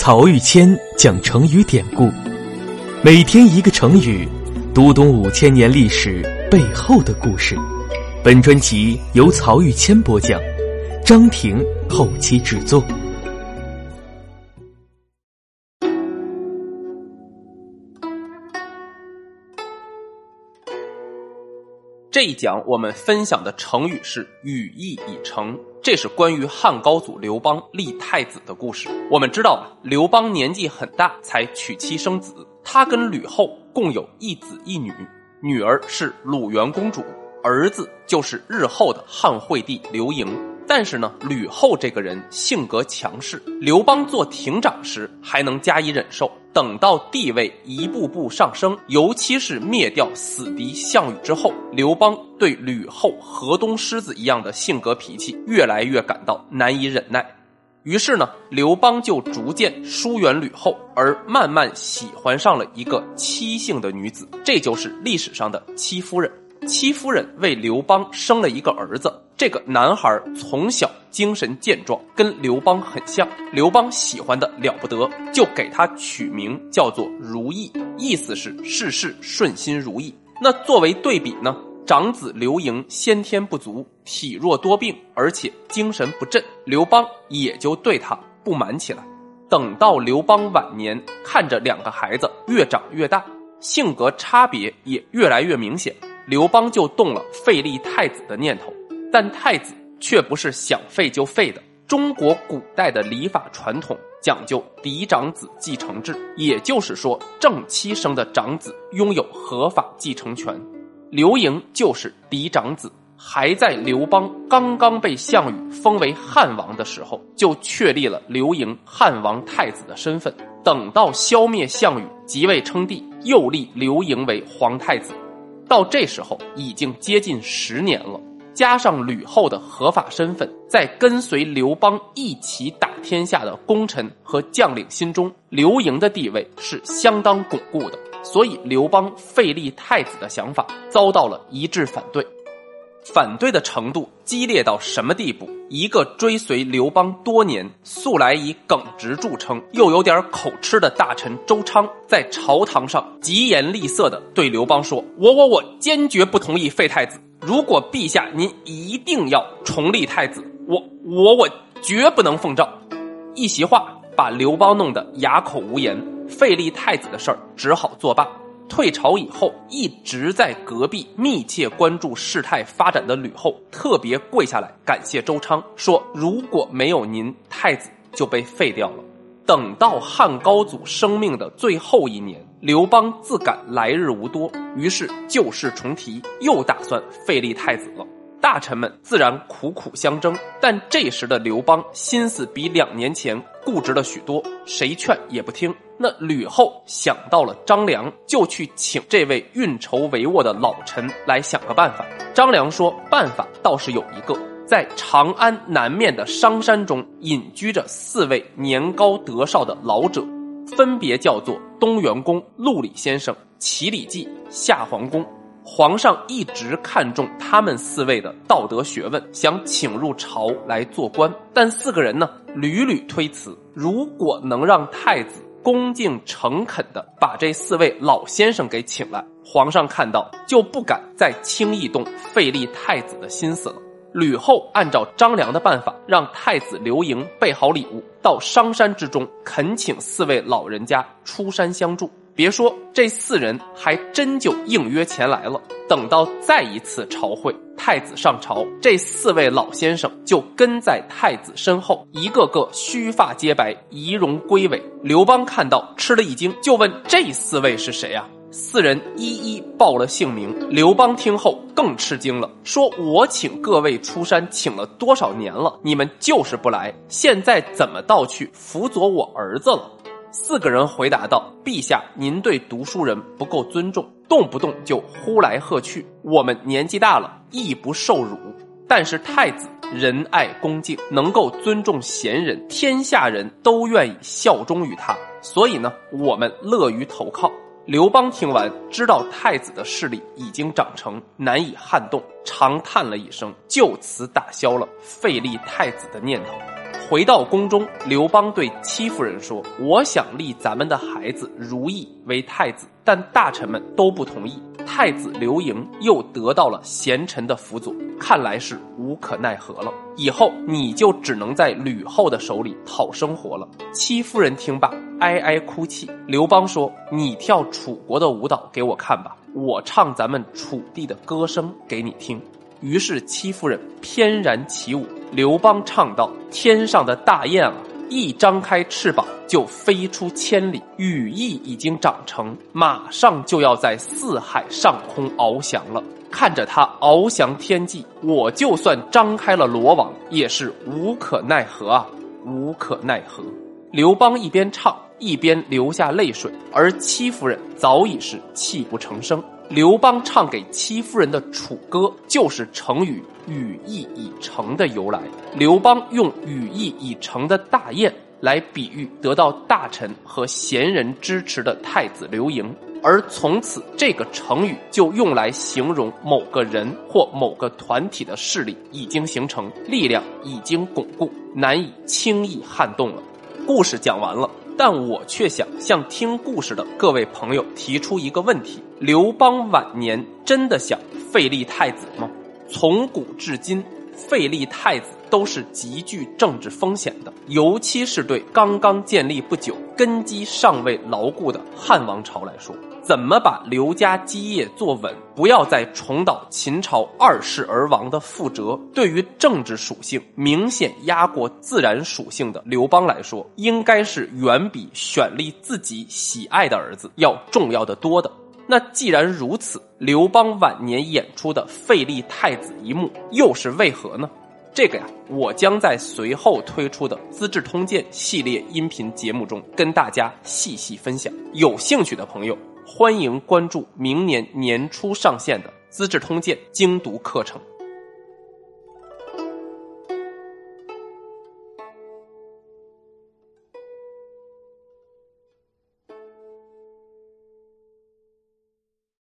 曹玉谦讲成语典故，每天一个成语，读懂五千年历史背后的故事。本专辑由曹玉谦播讲，张婷后期制作。这一讲我们分享的成语是“羽翼已成”。这是关于汉高祖刘邦立太子的故事。我们知道，刘邦年纪很大才娶妻生子，他跟吕后共有一子一女，女儿是鲁元公主，儿子就是日后的汉惠帝刘盈。但是呢，吕后这个人性格强势，刘邦做亭长时还能加以忍受。等到地位一步步上升，尤其是灭掉死敌项羽之后，刘邦对吕后河东狮子一样的性格脾气越来越感到难以忍耐，于是呢，刘邦就逐渐疏远吕后，而慢慢喜欢上了一个戚姓的女子，这就是历史上的戚夫人。戚夫人为刘邦生了一个儿子，这个男孩从小精神健壮，跟刘邦很像。刘邦喜欢的了不得，就给他取名叫做如意，意思是事事顺心如意。那作为对比呢，长子刘盈先天不足，体弱多病，而且精神不振，刘邦也就对他不满起来。等到刘邦晚年，看着两个孩子越长越大，性格差别也越来越明显。刘邦就动了废立太子的念头，但太子却不是想废就废的。中国古代的礼法传统讲究嫡长子继承制，也就是说，正妻生的长子拥有合法继承权。刘盈就是嫡长子，还在刘邦刚刚被项羽封为汉王的时候，就确立了刘盈汉王太子的身份。等到消灭项羽，即位称帝，又立刘盈为皇太子。到这时候已经接近十年了，加上吕后的合法身份，在跟随刘邦一起打天下的功臣和将领心中，刘盈的地位是相当巩固的。所以，刘邦废立太子的想法遭到了一致反对。反对的程度激烈到什么地步？一个追随刘邦多年、素来以耿直著称又有点口吃的大臣周昌，在朝堂上疾言厉色的对刘邦说：“我我我坚决不同意废太子！如果陛下您一定要重立太子，我我我绝不能奉诏。”一席话把刘邦弄得哑口无言，废立太子的事儿只好作罢。退朝以后，一直在隔壁密切关注事态发展的吕后，特别跪下来感谢周昌，说如果没有您，太子就被废掉了。等到汉高祖生命的最后一年，刘邦自感来日无多，于是旧事重提，又打算废立太子了。大臣们自然苦苦相争，但这时的刘邦心思比两年前固执了许多，谁劝也不听。那吕后想到了张良，就去请这位运筹帷幄的老臣来想个办法。张良说：“办法倒是有一个，在长安南面的商山中隐居着四位年高德少的老者，分别叫做东园公、陆李先生、齐礼记、夏皇公。皇上一直看重他们四位的道德学问，想请入朝来做官，但四个人呢屡屡推辞。如果能让太子。”恭敬诚恳地把这四位老先生给请来，皇上看到就不敢再轻易动废立太子的心思了。吕后按照张良的办法，让太子刘盈备好礼物，到商山之中恳请四位老人家出山相助。别说这四人还真就应约前来了。等到再一次朝会，太子上朝，这四位老先生就跟在太子身后，一个个须发皆白，仪容归伟。刘邦看到吃了一惊，就问这四位是谁啊？四人一一报了姓名。刘邦听后更吃惊了，说：“我请各位出山，请了多少年了，你们就是不来，现在怎么倒去辅佐我儿子了？”四个人回答道：“陛下，您对读书人不够尊重，动不动就呼来喝去。我们年纪大了，亦不受辱。但是太子仁爱恭敬，能够尊重贤人，天下人都愿意效忠于他，所以呢，我们乐于投靠。”刘邦听完，知道太子的势力已经长成，难以撼动，长叹了一声，就此打消了废立太子的念头。回到宫中，刘邦对戚夫人说：“我想立咱们的孩子如意为太子，但大臣们都不同意。太子刘盈又得到了贤臣的辅佐，看来是无可奈何了。以后你就只能在吕后的手里讨生活了。”戚夫人听罢，哀哀哭泣。刘邦说：“你跳楚国的舞蹈给我看吧，我唱咱们楚地的歌声给你听。”于是戚夫人翩然起舞。刘邦唱道：“天上的大雁啊，一张开翅膀就飞出千里，羽翼已经长成，马上就要在四海上空翱翔了。看着它翱翔天际，我就算张开了罗网，也是无可奈何啊，无可奈何。”刘邦一边唱，一边流下泪水，而戚夫人早已是泣不成声。刘邦唱给戚夫人的楚歌，就是成语“羽翼已成”的由来。刘邦用羽翼已成的大雁来比喻得到大臣和贤人支持的太子刘盈，而从此这个成语就用来形容某个人或某个团体的势力已经形成，力量已经巩固，难以轻易撼动了。故事讲完了。但我却想向听故事的各位朋友提出一个问题：刘邦晚年真的想废立太子吗？从古至今，废立太子都是极具政治风险的，尤其是对刚刚建立不久、根基尚未牢固的汉王朝来说。怎么把刘家基业做稳，不要再重蹈秦朝二世而亡的覆辙？对于政治属性明显压过自然属性的刘邦来说，应该是远比选立自己喜爱的儿子要重要的多的。那既然如此，刘邦晚年演出的废立太子一幕又是为何呢？这个呀，我将在随后推出的《资治通鉴》系列音频节目中跟大家细细分享。有兴趣的朋友。欢迎关注明年年初上线的《资治通鉴》精读课程。